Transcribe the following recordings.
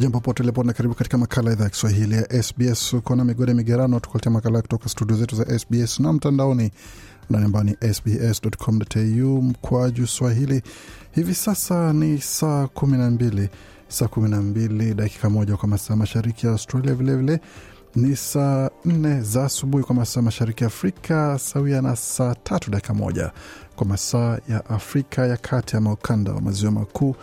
jambo pote lipo na karibu katika makala idhaa ya kiswahili ya sbs uko na migode migerano tukuletea makala kutoka studio zetu za sbs na mtandaoni ndani ambao ni sbs.com.au mkwaju swahili. Hivi sasa ni saa kumi na mbili saa kumi na mbili dakika moja kwa masaa mashariki ya australia vilevile vile, ni saa nne za asubuhi kwa masaa mashariki ya afrika sawia na saa tatu dakika moja kwa masaa ya afrika ya kati ama ukanda wa maziwa makuu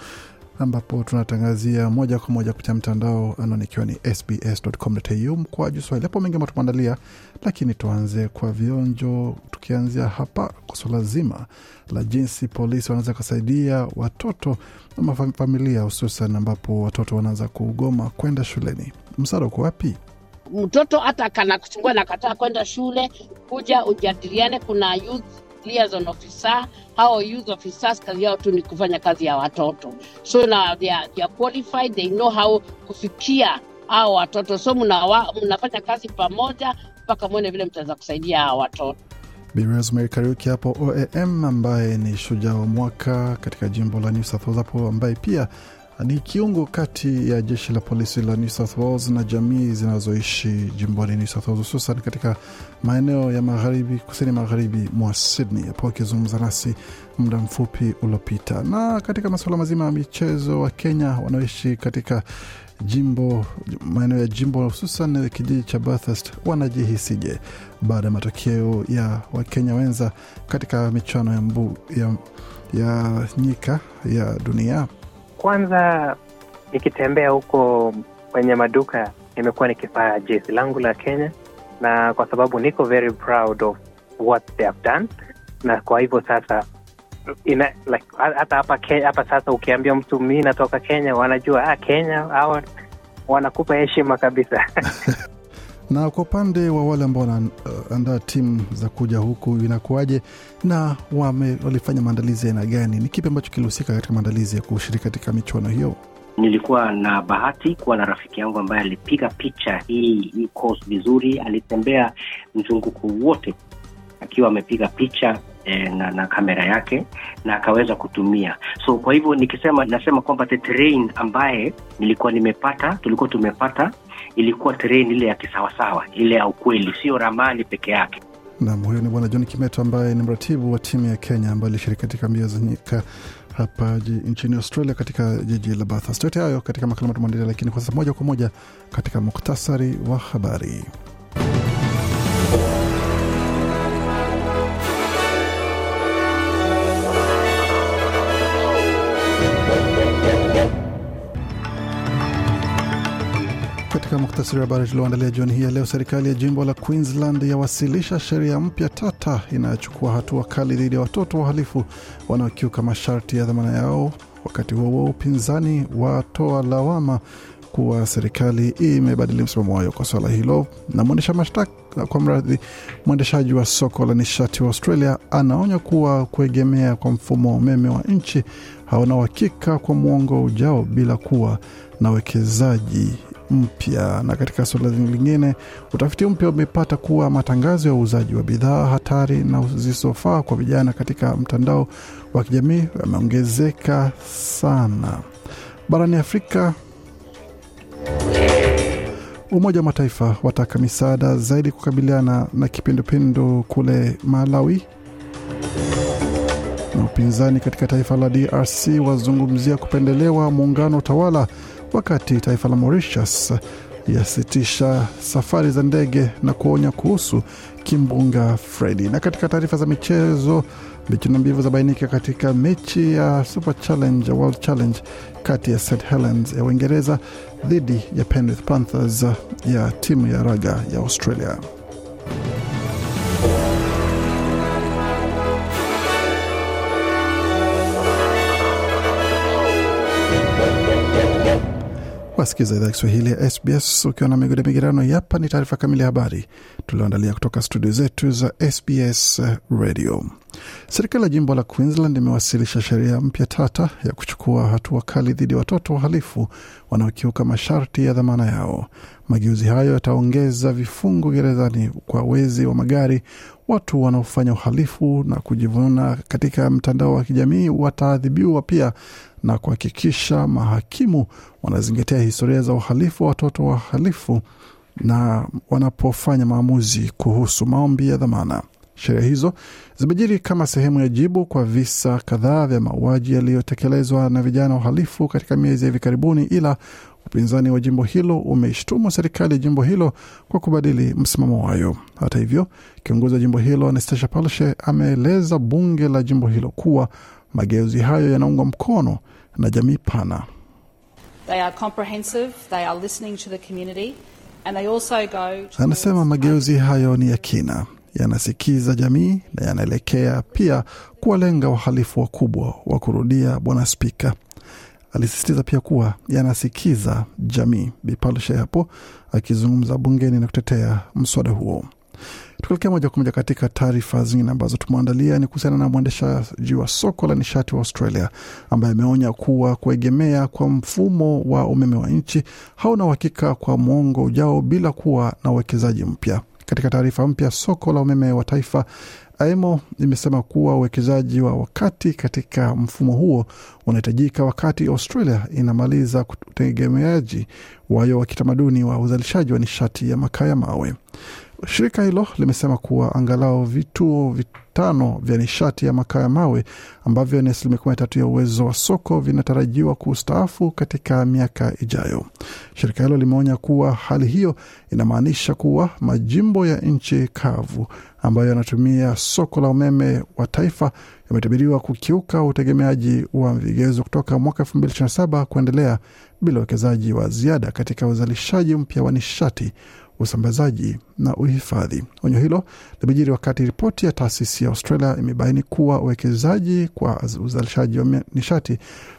ambapo tunatangazia moja kwa moja kupitia mtandao anaonikiwa ni sbs.com.au mkwaju swahili. Hapo mengi ambayo tumeandalia, lakini tuanze kwa vionjo, tukianzia hapa kwa suala zima la jinsi polisi wanaweza kusaidia watoto ama familia, hususan ambapo watoto wanaanza kugoma kwenda shuleni. Msaada uko wapi? mtoto hata kana kuchungua na kataa kwenda shule, kuja ujadiliane. Kuna youth liaison officer, hao youth officers kazi yao tu ni kufanya kazi ya watoto, so na they are, they are qualified, they know how kufikia hao watoto, so mnafanya kazi pamoja mpaka mwone vile mtaweza kusaidia hao watoto. Rosemary Kariuki hapo OAM ambaye ni shujaa wa mwaka katika jimbo la New South hapo ambaye pia ni kiungo kati ya jeshi la polisi la New South Wales na jamii zinazoishi jimboni New South Wales, hususan katika maeneo ya magharibi, kusini magharibi mwa Sydney, hapo akizungumza nasi muda mfupi uliopita. Na katika masuala mazima ya michezo, wa Kenya wanaoishi katika jimbo maeneo ya jimbo hususan kijiji cha Bathurst wanajihisije baada ya matokeo ya Wakenya wenza katika michuano ya, mbu, ya, ya nyika ya dunia? Kwanza nikitembea huko kwenye maduka nimekuwa nikivaa jezi langu la Kenya, na kwa sababu niko very proud of what they have done, na kwa hivyo sasa ina, like, hata hapa hapa sasa ukiambia mtu mi natoka Kenya wanajua ah, Kenya hawa wanakupa heshima kabisa na kwa upande wa wale ambao wanaandaa uh, timu za kuja huku inakuwaje, na wame, walifanya maandalizi aina gani? Ni kipi ambacho kilihusika katika maandalizi ya kushiriki katika michuano hiyo? Nilikuwa na bahati kuwa na rafiki yangu ambaye alipiga picha hii hii course vizuri, alitembea mzunguko wote akiwa amepiga picha eh, na, na kamera yake na akaweza kutumia. So kwa hivyo nikisema, nasema kwamba the terrain ambaye nilikuwa nimepata, tulikuwa tumepata ilikuwa tereni ile ya kisawasawa, ile ya ukweli, sio ramani peke yake. Nam, huyo ni Bwana John Kimeto ambaye ni mratibu wa timu ya Kenya ambayo ilishiriki katika mbio za nyika hapa nchini Australia katika jiji la Bathurst. Yote hayo katika makala matumaendelea, lakini kwa sasa moja kwa moja katika muktasari wa habari. Katika muktasari wa habari tulioandalia jioni hii ya leo, serikali ya jimbo la Queensland yawasilisha sheria mpya tata inayochukua hatua kali dhidi ya watoto wahalifu wanaokiuka masharti ya dhamana yao. Wakati huo huo, upinzani watoa lawama kuwa serikali imebadili msimamo wayo kwa swala hilo, na mwendesha mashtaka kwa mradhi, mwendeshaji wa soko la nishati wa Australia anaonya kuwa kuegemea kwa mfumo wa umeme wa nchi hauna uhakika kwa mwongo ujao bila kuwa na wekezaji mpya. Na katika suala lingine, utafiti mpya umepata kuwa matangazo ya uuzaji wa bidhaa hatari na zisizofaa kwa vijana katika mtandao wa kijamii yameongezeka sana barani Afrika. Umoja wa Mataifa wataka misaada zaidi kukabiliana na kipindupindu kule Malawi, na upinzani katika taifa la DRC wazungumzia kupendelewa muungano tawala wakati taifa la Mauritius yasitisha safari za ndege na kuonya kuhusu kimbunga Fredi. Na katika taarifa za michezo, mbichi na mbivu zabainika katika mechi ya Super Challenge, World Challenge kati ya St Helens ya Uingereza dhidi ya Penrith Panthers ya timu ya raga ya Australia. Wasikiza idhaa Kiswahili ya SBS ukiwa na migode migerano. Yapa ni taarifa kamili ya habari tulioandalia kutoka studio zetu za SBS Radio. Serikali ya jimbo la Queensland imewasilisha sheria mpya tata ya kuchukua hatua kali dhidi ya watoto wahalifu wanaokiuka masharti ya dhamana yao. Mageuzi hayo yataongeza vifungo gerezani kwa wezi wa magari, watu wanaofanya uhalifu na kujivuna katika mtandao wa kijamii wataadhibiwa pia na kuhakikisha mahakimu wanazingatia historia za uhalifu wa watoto wahalifu na wanapofanya maamuzi kuhusu maombi ya dhamana. Sheria hizo zimejiri kama sehemu ya jibu kwa visa kadhaa vya mauaji yaliyotekelezwa na vijana wahalifu katika miezi ya hivi karibuni, ila upinzani wa jimbo hilo umeishtumu serikali ya jimbo hilo kwa kubadili msimamo wayo. Hata hivyo, kiongozi wa jimbo hilo Anastasia Palshe ameeleza bunge la jimbo hilo kuwa mageuzi hayo yanaungwa mkono na jamii pana. They are comprehensive, they are listening to the community, and they also go to Anasema mageuzi hayo ni ya kina, yanasikiza jamii na yanaelekea pia kuwalenga wahalifu wakubwa wa kurudia. Bwana Spika alisisitiza pia kuwa yanasikiza jamii. Bipalshe hapo akizungumza bungeni na kutetea mswada huo. Tukielekea moja kwa moja katika taarifa zingine ambazo tumeandalia ni kuhusiana na mwendeshaji wa soko la nishati wa Australia ambaye ameonya kuwa kuegemea kwa mfumo wa umeme wa nchi hauna uhakika kwa mwongo ujao bila kuwa na uwekezaji mpya. Katika taarifa mpya, soko la umeme wa taifa AEMO imesema kuwa uwekezaji wa wakati katika mfumo huo unahitajika wakati Australia inamaliza utegemeaji wayo wa kitamaduni wa uzalishaji wa nishati ya makaa ya mawe. Shirika hilo limesema kuwa angalau vituo vitano vya nishati ya makaa ya mawe ambavyo ni asilimia kumi na tatu ya uwezo wa soko vinatarajiwa kustaafu katika miaka ijayo. Shirika hilo limeonya kuwa hali hiyo inamaanisha kuwa majimbo ya nchi kavu ambayo yanatumia soko la umeme wa taifa yametabiriwa kukiuka utegemeaji wa vigezo kutoka mwaka 2027 kuendelea bila uwekezaji wa ziada katika uzalishaji mpya wa nishati usambazaji na uhifadhi. Onyo hilo limejiri wakati ripoti ya taasisi ya Australia imebaini kuwa uwekezaji kwa uzalishaji wa nishati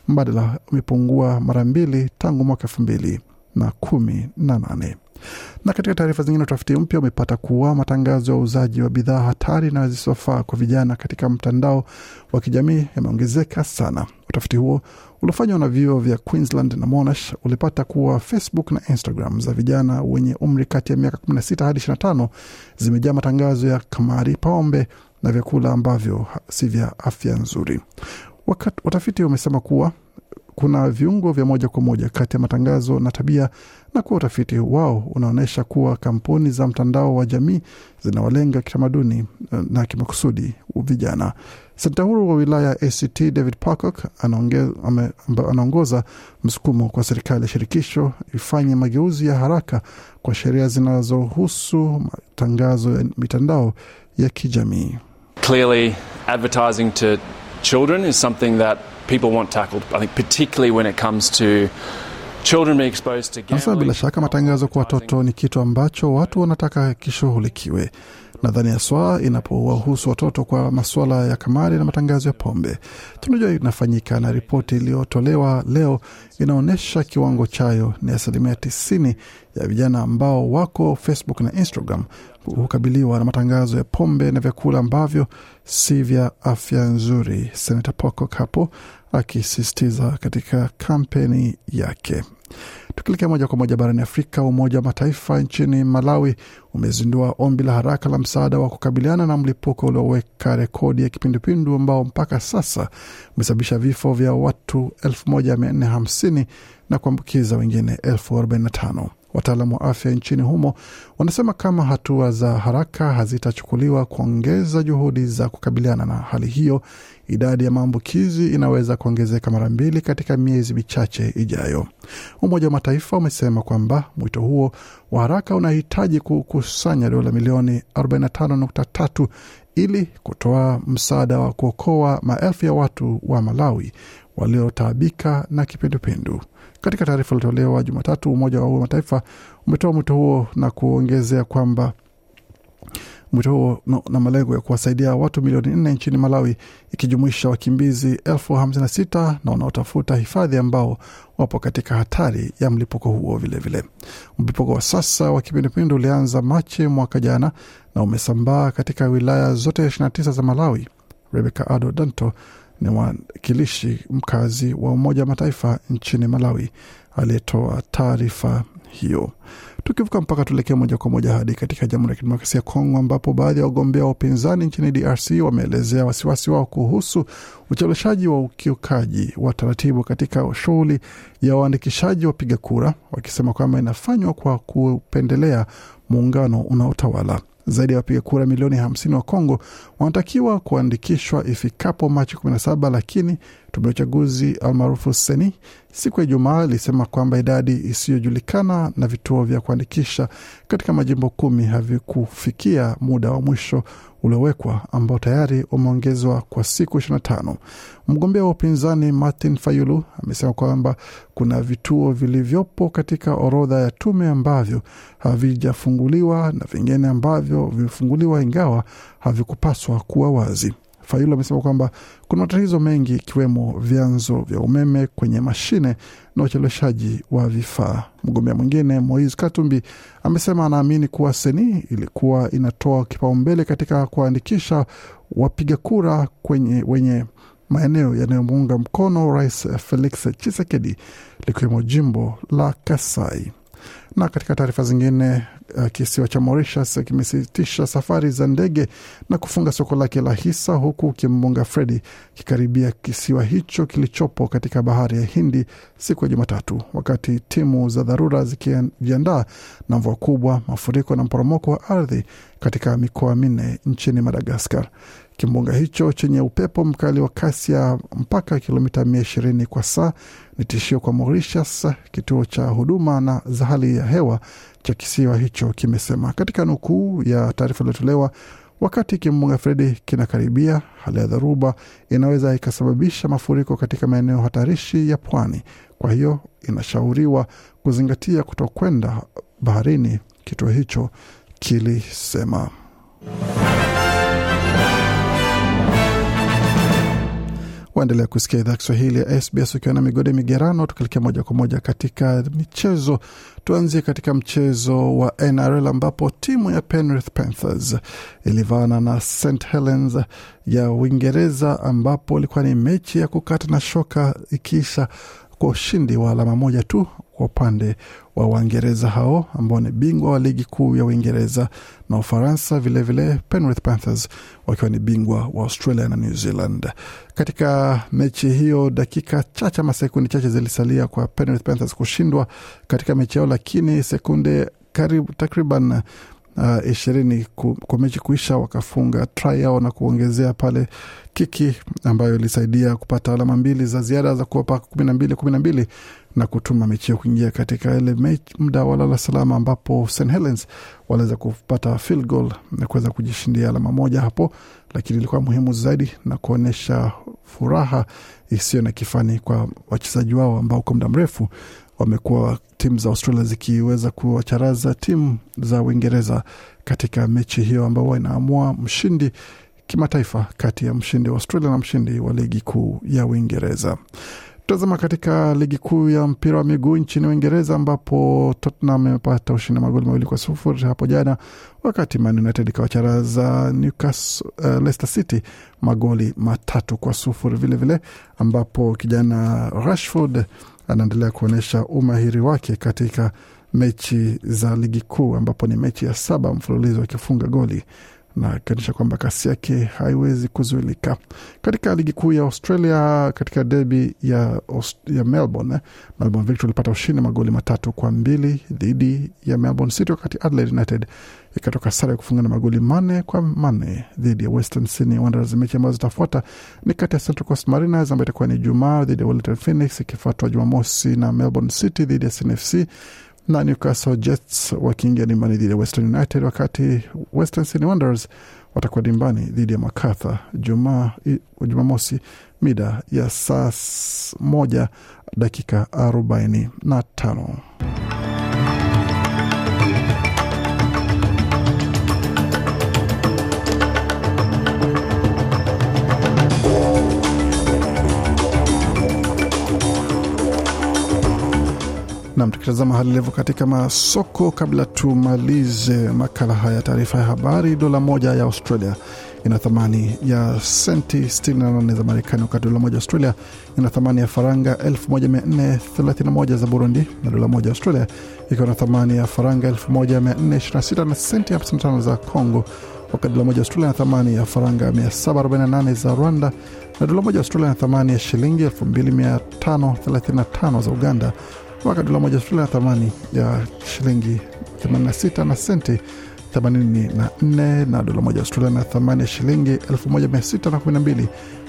mbadala umepungua mara mbili tangu mwaka elfu mbili na kumi. Na katika taarifa zingine, utafiti mpya umepata kuwa matangazo ya uuzaji wa bidhaa hatari na zisizofaa kwa vijana katika mtandao wa kijamii yameongezeka sana. Utafiti huo uliofanywa na vyuo vya Queensland na Monash ulipata kuwa Facebook na Instagram za vijana wenye umri kati ya miaka 16 hadi 25 zimejaa matangazo ya kamari, pombe na vyakula ambavyo si vya afya nzuri. Wakati, watafiti wamesema kuwa kuna viungo vya moja kwa moja kati ya matangazo na tabia na kuwa utafiti wao unaonyesha kuwa kampuni za mtandao wa jamii zinawalenga kitamaduni na kimakusudi vijana. Senta huru wa wilaya ACT David Pocock anaongoza msukumo kwa serikali ya shirikisho ifanye mageuzi ya haraka kwa sheria zinazohusu matangazo ya mitandao ya kijamii. Clearly, advertising to children is something that people want tackled. I think particularly when it comes to children being exposed to Hasa bila shaka matangazo kwa watoto ni kitu ambacho watu wanataka kishughulikiwe. Nadhani haswa inapowahusu watoto kwa masuala ya kamari na matangazo ya pombe. Tunajua inafanyika, na ripoti iliyotolewa leo inaonyesha kiwango chayo ni asilimia tisini ya vijana ambao wako Facebook na Instagram hukabiliwa na matangazo ya pombe na vyakula ambavyo si vya afya nzuri. Senata Pocock hapo akisisitiza katika kampeni yake. Tukielekea moja kwa moja barani Afrika, Umoja wa Mataifa nchini Malawi umezindua ombi la haraka la msaada wa kukabiliana na mlipuko ulioweka rekodi ya kipindupindu ambao mpaka sasa umesababisha vifo vya watu 1450 na kuambukiza wengine 1045. Wataalamu wa afya nchini humo wanasema kama hatua za haraka hazitachukuliwa kuongeza juhudi za kukabiliana na hali hiyo, idadi ya maambukizi inaweza kuongezeka mara mbili katika miezi michache ijayo. Umoja wa Mataifa umesema kwamba mwito huo wa haraka unahitaji kukusanya dola milioni 45.3 ili kutoa msaada wa kuokoa maelfu ya watu wa Malawi waliotaabika na kipindupindu. Katika taarifa iliyotolewa Jumatatu, Umoja wa Mataifa umetoa mwito huo na kuongezea kwamba mwito huo no, na malengo ya kuwasaidia watu milioni nne nchini Malawi ikijumuisha wakimbizi elfu hamsini na sita na wanaotafuta hifadhi ambao wapo katika hatari ya mlipuko huo vilevile. Mlipuko wa sasa wa kipindupindu ulianza Machi mwaka jana na umesambaa katika wilaya zote 29 za Malawi. Rebecca Ado Danto ni mwakilishi mkazi wa Umoja wa Mataifa nchini Malawi aliyetoa taarifa hiyo. Tukivuka mpaka tuelekee moja kwa moja hadi katika Jamhuri ya Kidemokrasia ya Kongo, ambapo baadhi ya wagombea wa upinzani nchini DRC wameelezea wasiwasi wao kuhusu ucheleweshaji wa ukiukaji wa taratibu katika shughuli ya uandikishaji wa piga kura, wakisema kwamba inafanywa kwa kupendelea muungano unaotawala. Zaidi ya wapiga kura milioni 50 wa Kongo wanatakiwa kuandikishwa ifikapo Machi 17, lakini tume ya uchaguzi almaarufu Seni siku ya Ijumaa ilisema kwamba idadi isiyojulikana na vituo vya kuandikisha katika majimbo kumi havikufikia muda wa mwisho uliowekwa ambao tayari umeongezwa kwa siku 25. Mgombea wa upinzani Martin Fayulu amesema kwamba kuna vituo vilivyopo katika orodha ya tume ambavyo havijafunguliwa na vingine ambavyo vimefunguliwa ingawa havikupaswa kuwa wazi. Fayulu amesema kwamba kuna matatizo mengi ikiwemo vyanzo vya umeme kwenye mashine na ucheleweshaji wa vifaa. Mgombea mwingine Moise Katumbi amesema anaamini kuwa Seni ilikuwa inatoa kipaumbele katika kuandikisha wapiga kura kwenye wenye maeneo yanayomuunga mkono Rais Felix Tshisekedi likiwemo jimbo la Kasai. Na katika taarifa zingine, uh, kisiwa cha Mauritius kimesitisha safari za ndege na kufunga soko lake la hisa, huku kimbunga Fredi kikaribia kisiwa hicho kilichopo katika bahari ya Hindi siku ya Jumatatu, wakati timu za dharura zikijiandaa na mvua kubwa, mafuriko na mporomoko wa ardhi katika mikoa minne nchini Madagaskar. Kimbunga hicho chenye upepo mkali wa kasi ya mpaka kilomita mia ishirini kwa saa ni tishio kwa Mauritius, kituo cha huduma na za hali ya hewa cha kisiwa hicho kimesema katika nukuu ya taarifa iliyotolewa. Wakati kimbunga Fredi kinakaribia, hali ya dharuba inaweza ikasababisha mafuriko katika maeneo hatarishi ya pwani. Kwa hiyo inashauriwa kuzingatia kutokwenda baharini, kituo hicho kilisema. Waendelea kusikia idhaa Kiswahili ya SBS ukiwa na migode migerano, tukielekea moja kwa moja katika michezo. Tuanzie katika mchezo wa NRL ambapo timu ya Penrith Panthers ilivaana na St Helens ya Uingereza, ambapo ilikuwa ni mechi ya kukata na shoka, ikiisha kwa ushindi wa alama moja tu kwa upande wa Waingereza hao ambao ni bingwa wa ligi kuu ya Uingereza na Ufaransa, vilevile Penrith Panthers wakiwa ni bingwa wa Australia na New Zealand. Katika mechi hiyo, dakika chache ama sekundi chache zilisalia kwa Penrith Panthers kushindwa katika mechi yao, lakini sekunde karibu takriban uh, ishirini kwa mechi kuisha, wakafunga try yao na kuongezea pale kiki ambayo ilisaidia kupata alama mbili za ziada za kuwapa kumi na mbili kumi na mbili na kutuma mechi hiyo kuingia katika ile muda wa lala salama, ambapo St. Helens waliweza kupata field goal na kuweza kujishindia alama moja hapo, lakini ilikuwa muhimu zaidi na kuonyesha furaha isiyo na kifani kwa wachezaji wao ambao kwa muda mrefu wamekuwa timu za Australia zikiweza kuwacharaza timu za Uingereza katika mechi hiyo ambao inaamua mshindi kimataifa kati ya mshindi wa Australia na mshindi wa ligi kuu ya Uingereza. Tutazama katika ligi kuu ya mpira wa miguu nchini Uingereza ambapo Tottenham imepata ushindi magoli mawili kwa sufuri hapo jana, wakati Man United ikawacharaza Newcastle, uh, Leicester City magoli matatu kwa sufuri vilevile vile, ambapo kijana Rashford anaendelea kuonyesha umahiri wake katika mechi za ligi kuu ambapo ni mechi ya saba mfululizo akifunga goli na akionyesha kwamba kasi yake haiwezi kuzuilika. Katika ligi kuu ya Australia, katika debi ya, ya Melbourne, Melbourne Victory ilipata ushindi magoli matatu kwa mbili dhidi ya Melbourne City, wakati Adelaide United ikatoka sare ya kufungana magoli manne kwa manne dhidi ya Western Sydney Wanderers. Mechi ambazo zitafuata ni kati ya Central Coast Mariners ambayo itakuwa ni Jumaa dhidi ya Wellington Phoenix, ikifuatwa Jumamosi na Melbourne City dhidi ya Sydney na Newcastle Jets wakiingia dimbani dhidi ya Western United, wakati Western Sydney Wanderers watakuwa dimbani dhidi ya Macarthur Jumaa Jumamosi mida ya saa moja dakika arobaini na tano. Nam, tukitazama hali ilivyo katika masoko, kabla tumalize makala haya, taarifa ya habari. Dola moja ya Australia ina thamani ya senti 68 za Marekani, wakati dola moja ya Australia ina thamani ya faranga 1431 za Burundi, na dola moja ya Australia ikiwa na thamani ya faranga 1426 na senti 55 za Congo, wakati dola moja ya Australia na thamani ya faranga 748 za Rwanda, na dola moja ya Australia na thamani ya shilingi 2535 za Uganda wakati dola moja Australia na thamani ya shilingi 86 na senti 84 na dola moja Australia na thamani ya shilingi 1612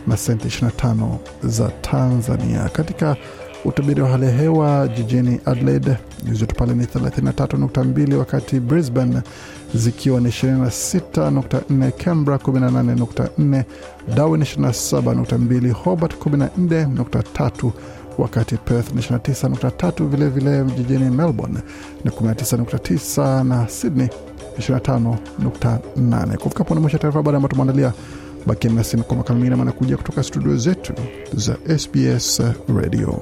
na senti 25 za Tanzania. Katika utabiri wa hali ya hewa jijini Adelaide nyuzi joto pale ni 33.2, wakati Brisbane zikiwa ni 26.4, Canberra 18.4, Darwin 27.2, Hobart 14.3 wakati Perth ni 29.3, vilevile jijini Melbourne ni 19.9 na Sydney 25.8. Kufika hapo ni mwisho taarifa habari ambayo tumeandalia. Bakia nasi kwa makala mengine manakuja kutoka studio zetu za SBS Radio.